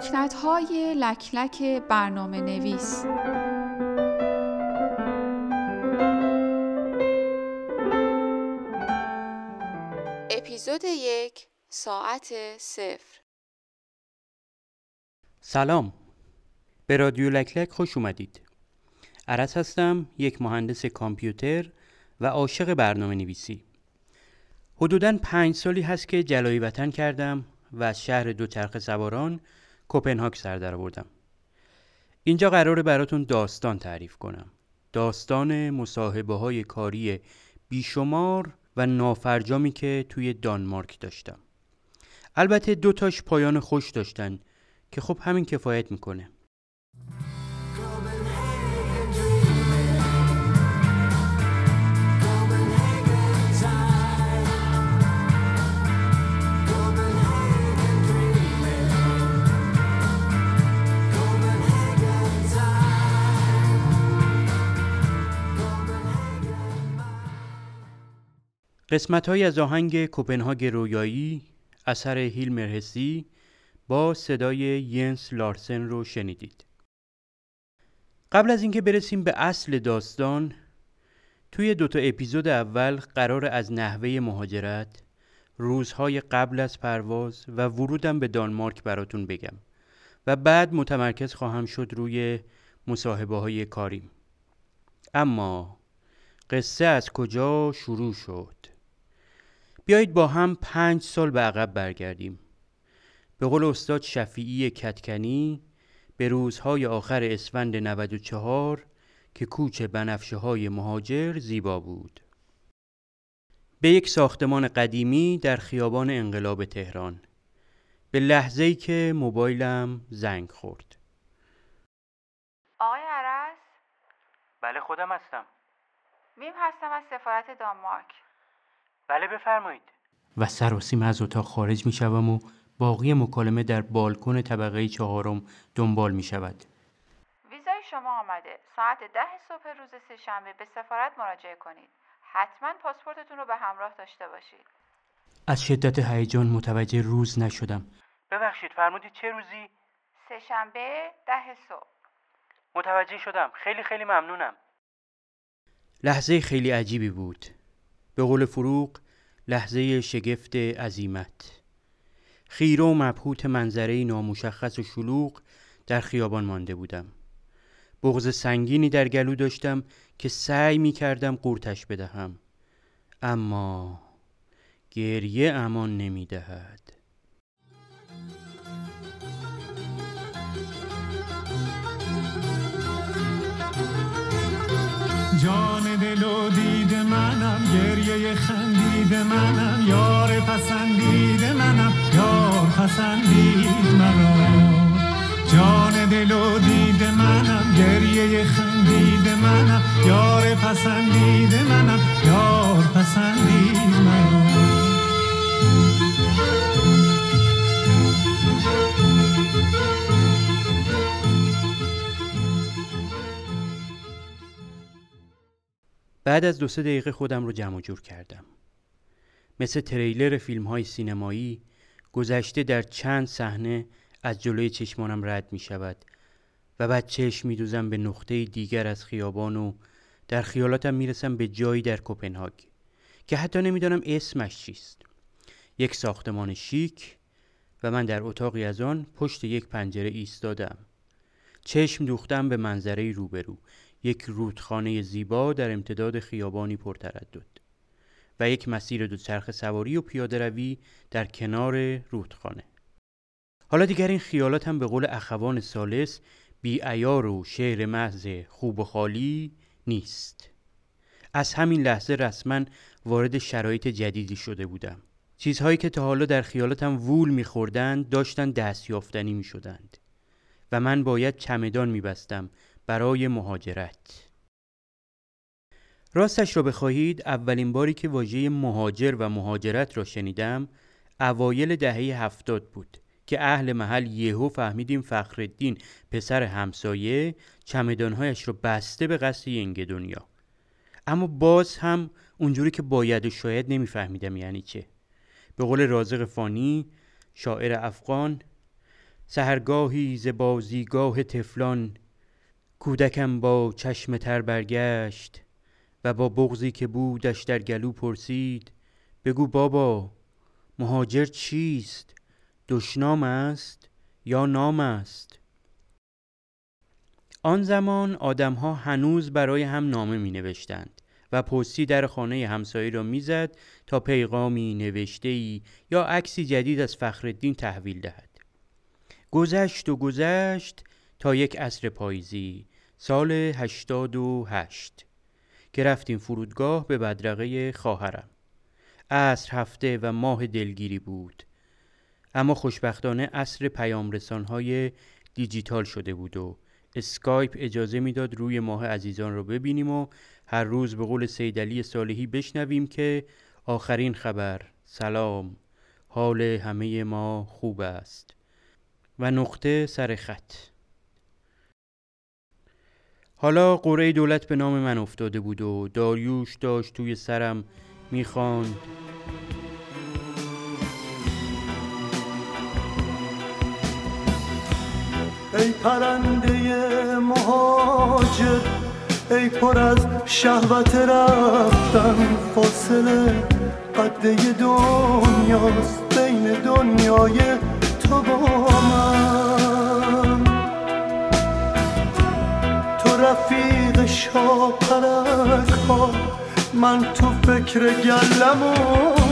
لکنت های لکلک برنامه نویس اپیزود یک ساعت صفر. سلام. به رادیو لکلک خوش اومدید. عرص هستم یک مهندس کامپیوتر و عاشق برنامه نویسی حدوداً پنج سالی هست که جلایی وطن کردم و از شهر دوچرخه سواران کوپنهاگ سر در بردم. اینجا قراره براتون داستان تعریف کنم. داستان مصاحبه های کاری بیشمار و نافرجامی که توی دانمارک داشتم. البته دوتاش پایان خوش داشتن که خب همین کفایت می‌کنه. قسمت های از آهنگ کوپنهاگ رویایی اثر هیل مرهسی با صدای ینس لارسن رو شنیدید. قبل از اینکه برسیم به اصل داستان توی دوتا اپیزود اول قرار از نحوه مهاجرت روزهای قبل از پرواز و ورودم به دانمارک براتون بگم و بعد متمرکز خواهم شد روی مصاحبه های کاریم اما قصه از کجا شروع شد بیایید با هم پنج سال به عقب برگردیم. به قول استاد شفیعی کتکنی به روزهای آخر اسفند 94 که کوچ بنفشه های مهاجر زیبا بود. به یک ساختمان قدیمی در خیابان انقلاب تهران. به لحظه ای که موبایلم زنگ خورد. آقای عرس؟ بله خودم هستم. میم هستم از سفارت دانمارک. بله بفرمایید و سراسیم از اتاق خارج می شوم و باقی مکالمه در بالکن طبقه چهارم دنبال می شود. ویزای شما آمده. ساعت ده صبح روز سهشنبه به سفارت مراجعه کنید. حتما پاسپورتتون رو به همراه داشته باشید. از شدت هیجان متوجه روز نشدم. ببخشید فرمودید چه روزی؟ سهشنبه ده صبح. متوجه شدم. خیلی خیلی ممنونم. لحظه خیلی عجیبی بود. به قول فروغ لحظه شگفت عزیمت. خیره و مبهوت منظره نامشخص و شلوغ در خیابان مانده بودم. بغز سنگینی در گلو داشتم که سعی می کردم قورتش بدهم. اما گریه امان نمی دهد. گریه خندید منم یار پسندید منم یار پسندید منم جان دل و دید منم گریه خندید منم یار پسندید منم یار پسندید بعد از دو سه دقیقه خودم رو جمع جور کردم. مثل تریلر فیلم های سینمایی گذشته در چند صحنه از جلوی چشمانم رد می شود و بعد چشم می دوزم به نقطه دیگر از خیابان و در خیالاتم می رسم به جایی در کوپنهاگ که حتی نمی‌دانم اسمش چیست. یک ساختمان شیک و من در اتاقی از آن پشت یک پنجره ایستادم. چشم دوختم به منظره روبرو. یک رودخانه زیبا در امتداد خیابانی پرتردد و یک مسیر دوچرخ سواری و پیاده روی در کنار رودخانه. حالا دیگر این خیالات هم به قول اخوان سالس بی ایار و شعر محض خوب و خالی نیست. از همین لحظه رسما وارد شرایط جدیدی شده بودم. چیزهایی که تا حالا در خیالاتم وول میخوردند داشتن دست یافتنی می‌شدند و من باید چمدان میبستم برای مهاجرت. راستش را بخواهید اولین باری که واژه مهاجر و مهاجرت را شنیدم اوایل دهه هفتاد بود که اهل محل یهو فهمیدیم فخرالدین پسر همسایه چمدانهایش را بسته به قصد ینگ دنیا. اما باز هم اونجوری که باید و شاید نمیفهمیدم یعنی چه. به قول رازق فانی شاعر افغان سهرگاهی ز بازیگاه تفلان کودکم با چشم تر برگشت و با بغزی که بودش در گلو پرسید بگو بابا مهاجر چیست؟ دشنام است یا نام است؟ آن زمان آدمها هنوز برای هم نامه می نوشتند و پستی در خانه همسایه را می‌زد تا پیغامی نوشته ای یا عکسی جدید از فخرالدین تحویل دهد. گذشت و گذشت تا یک عصر پاییزی سال هشتاد و هشت که رفتیم فرودگاه به بدرقه خواهرم. عصر هفته و ماه دلگیری بود. اما خوشبختانه عصر پیام های دیجیتال شده بود و اسکایپ اجازه می‌داد روی ماه عزیزان رو ببینیم و هر روز به قول سیدلی صالحی بشنویم که آخرین خبر. سلام. حال همه ما خوب است. و نقطه سر خط. حالا قره دولت به نام من افتاده بود و داریوش داشت توی سرم می‌خواند. ای پرنده مهاجر ای پر از شهوت رفتن فاصله قده دنیاست بین دنیای تو با من. رفیق شاپرک ها من تو فکر گلمونم.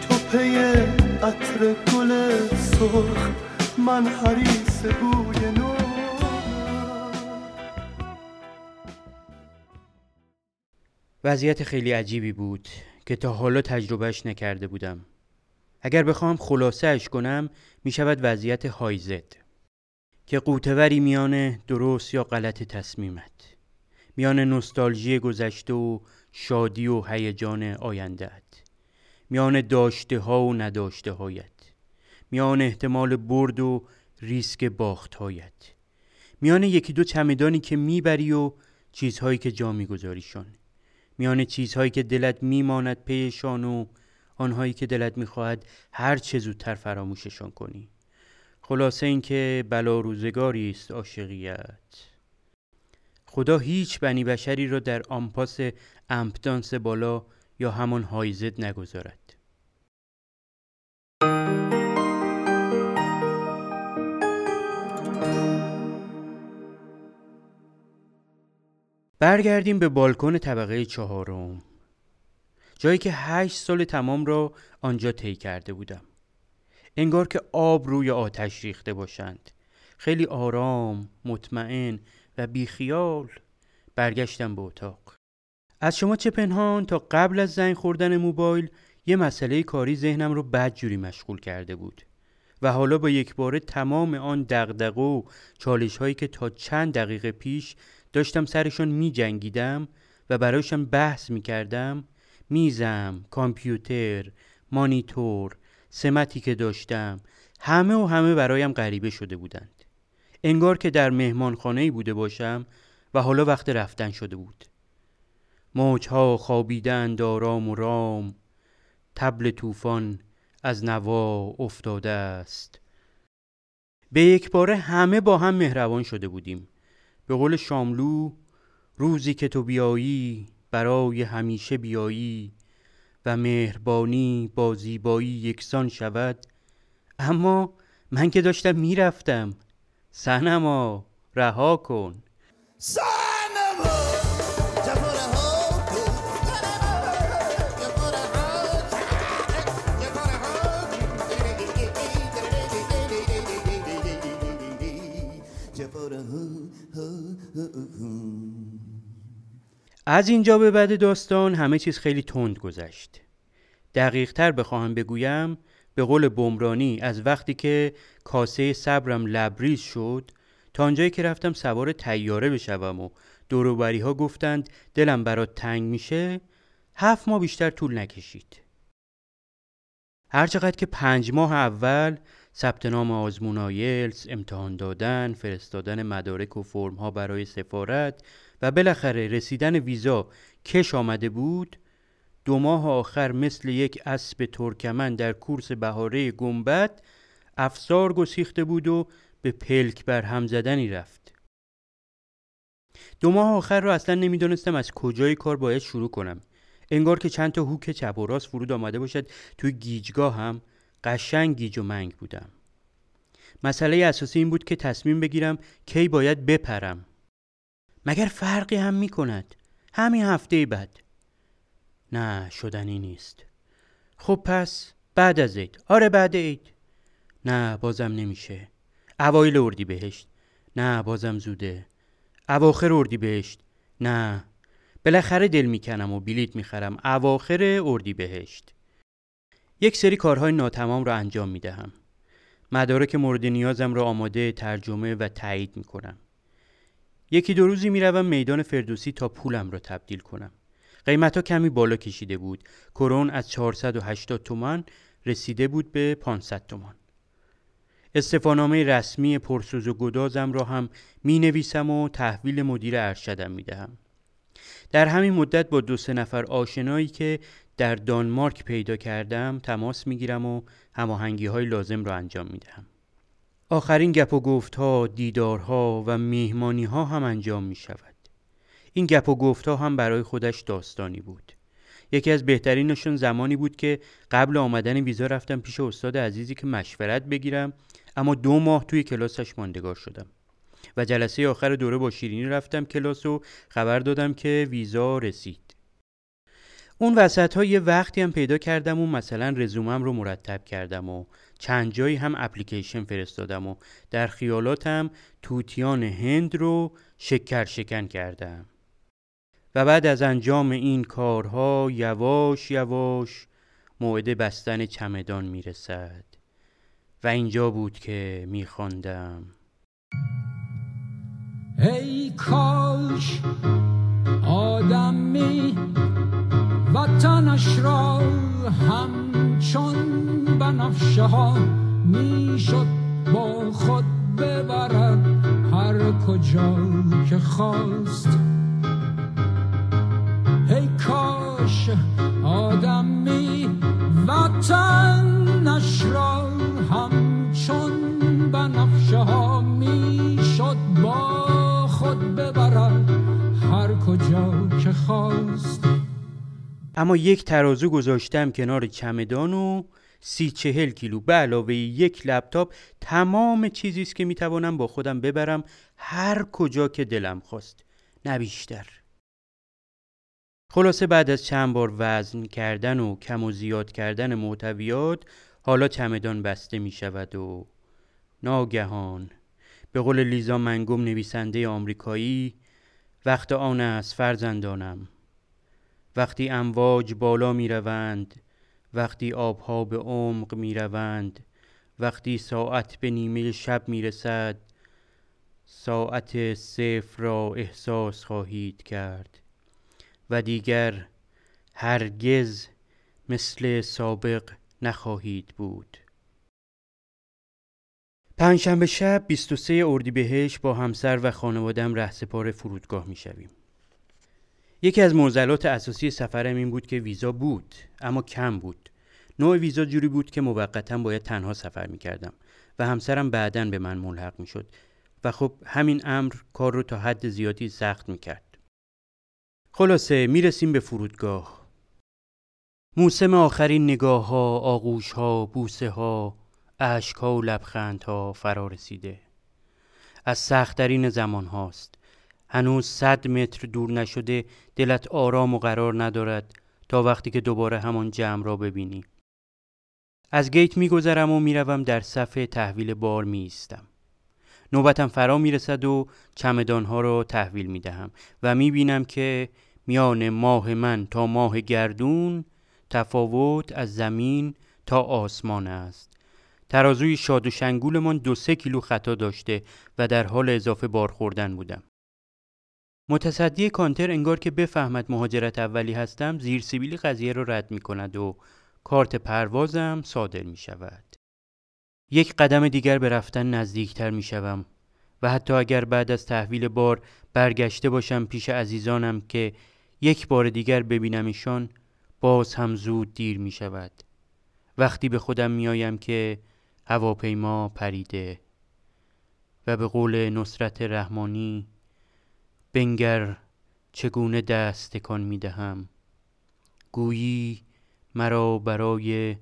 تو پی عطر گل سرخ من حریس بوی نور وضعیت خیلی عجیبی بود که تا حالا تجربهش نکرده بودم. اگر بخوام خلاصه اش کنم می شود وضعیت هایزد که قوتوری میان درست یا غلط تصمیمت میان نوستالژی گذشته و شادی و هیجان آیندهت میان داشته ها و نداشته هایت میان احتمال برد و ریسک باخت هایت میان یکی دو چمدانی که می‌بری و چیزهایی که جا میگذاریشان میان چیزهایی که دلت میماند پیشان و آنهایی که دلت می‌خواهد هر چه زودتر فراموششان کنی. خلاصه اینکه بلا روزگاری است عاشقیت. خدا هیچ بنی بشری را در آمپاس امپدانس بالا یا همان هایزد نگذارد. برگردیم به بالکن طبقه چهارم. جایی که هشت سال تمام را آنجا طی کرده بودم. انگار که آب روی آتش ریخته باشند. خیلی آرام مطمئن و بیخیال برگشتم به اتاق. از شما چه پنهان تا قبل از زنگ خوردن موبایل یه مسئله کاری ذهنم رو بدجوری مشغول کرده بود. و حالا با یک باره تمام آن دغدغه و چالش هایی که تا چند دقیقه پیش داشتم سرشون می جنگیدم و برایشان بحث می کردم میزم، کامپیوتر، مانیتور، سمتی که داشتم همه و همه برایم غریبه شده بودند. انگار که در مهمانخانه بوده باشم و حالا وقت رفتن شده بود. موجها خوابیدند آرام و رام. تبل طوفان از نوا افتاده است. به یک باره همه با هم مهربان شده بودیم. به قول شاملو روزی که تو بیایی برای همیشه بیایی. و مهربانی با زیبایی یکسان شود. اما من که داشتم می‌رفتم. سنما رها کن. از اینجا به بعد داستان همه چیز خیلی تند گذشت. دقیق تر بخواهم بگویم به قول بمرانی از وقتی که کاسه صبرم لبریز شد تا آنجایی که رفتم سوار تیاره بشوم و دوروبری ها گفتند دلم برات تنگ میشه هفت ماه بیشتر طول نکشید. هرچقدر که پنج ماه اول ثبت نام آزمون امتحان دادن، فرستادن مدارک و فرم ها برای سفارت و بالاخره رسیدن ویزا کش آمده بود دو ماه آخر مثل یک اسب ترکمن در کورس بهاره گنبد افسار گسیخته بود و به پلک بر هم زدنی رفت. دو ماه آخر رو اصلا نمی‌دانستم از کجای کار باید شروع کنم. انگار که چند تا هوک چپ و راست فرود آمده باشد توی گیجگاه هم قشنگ گیج و منگ بودم. مسئله اساسی این بود که تصمیم بگیرم کی باید بپرم. مگر فرقی هم می کند همین هفته بعد. نه شدنی نیست. خب پس بعد از عید. آره بعد عید. نه بازم نمیشه. اوایل اردی بهشت نه بازم زوده. اواخر اردی بهشت نه. بالاخره دل می‌کنم و بلیت می‌خرم. اواخر اردی بهشت یک سری کارهای ناتمام را انجام می‌دهم. مدارک مورد نیازم را آماده ترجمه و تایید می‌کنم. یکی دو روزی می‌روم میدان فردوسی تا پولم را تبدیل کنم قیمت ها کمی بالا کشیده بود کرون از 480 تومان رسیده بود به 500 تومان استفانامه رسمی پرسوز و گدازم را هم می نویسم و تحویل مدیر ارشدم می دهم. در همین مدت با دو سه نفر آشنایی که در دانمارک پیدا کردم تماس می گیرم و هماهنگی های لازم را انجام می دهم. آخرین گپ و گفت ها، دیدارها و میهمانی ها هم انجام می شود. این گپ و گفت ها هم برای خودش داستانی بود. یکی از بهترینشون زمانی بود که قبل آمدن ویزا رفتم پیش استاد عزیزی که مشورت بگیرم اما دو ماه توی کلاسش ماندگار شدم و جلسه آخر دوره با شیرینی رفتم کلاس و خبر دادم که ویزا رسید اون وسط ها یه وقتی هم پیدا کردم و مثلا رزومم رو مرتب کردم و چند جایی هم اپلیکیشن فرستادم و در خیالاتم توتیان هند رو شکر شکن کردم. و بعد از انجام این کارها یواش یواش موعد بستن چمدان می‌رسد. و اینجا بود که میخواندم. ای کاش آدمی وطنش را همچون بنفشه ها می‌شد با خود ببرد. هر کجا که خواست اما یک ترازو گذاشتم کنار چمدان و سی چهل کیلو. به علاوه یک لپتاپ تمام چیزی است که می‌توانم با خودم ببرم هر کجا که دلم خواست. نه بیشتر. خلاصه بعد از چند بار وزن کردن و کم و زیاد کردن محتویات حالا چمدان بسته می شود و ناگهان به قول لیزا منگوم نویسنده آمریکایی وقت آن است فرزندانم. وقتی امواج بالا می روند وقتی آبها به عمق می روند وقتی ساعت به نیمه شب می رسد ساعت صفر را احساس خواهید کرد و دیگر هرگز مثل سابق نخواهید بود پنجشنبه شب 23 اردیبهشت با همسر و خانوادم رهسپار فرودگاه می شویم. یکی از معضلات اساسی سفرم این بود که ویزا بود اما کم بود. نوع ویزا جوری بود که موقتا باید تنها سفر می کردم و همسرم بعدا به من ملحق می شد و خب همین امر کار رو تا حد زیادی سخت می کرد. خلاصه می‌رسیم به فرودگاه. موسم آخرین نگاه ها، آغوش ها، بوسه ها، عشق ها و لبخند ها فرا رسیده از سختترین زمان هاست هنوز صد متر دور نشده دلت آرام و قرار ندارد تا وقتی که دوباره همان جمع را ببینی. از گیت میگذرم و می‌روم در صف تحویل بار میایستم. نوبتم فرا می‌رسد و چمدانها را تحویل می‌دهم و می‌بینم که میان ماه من تا ماه گردون تفاوت از زمین تا آسمان است. ترازوی شاد و شنگولمان دو سه کیلو خطا داشته و در حال اضافه بار خوردن بودم. متصدی کانتر انگار که بفهمد مهاجرت اولی هستم زیر سیبیلی قضیه را رد می کند و کارت پروازم صادر می شود. یک قدم دیگر به رفتن نزدیکتر می شوم و حتی اگر بعد از تحویل بار برگشته باشم پیش عزیزانم که یک بار دیگر ببینم ایشان باز هم زود دیر می شود وقتی به خودم می آیم که هواپیما پریده و به قول نصرت رحمانی بنگر چگونه دست تکان می دهم؟ گویی مرا برای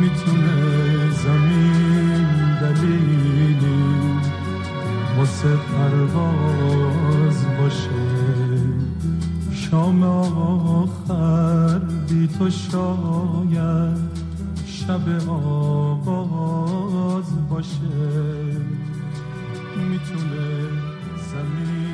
می‌تونه زمین دلیلی واسه پرواز باشه. شام آخر بی تو شاید شب آغاز باشه. می‌تونه زمین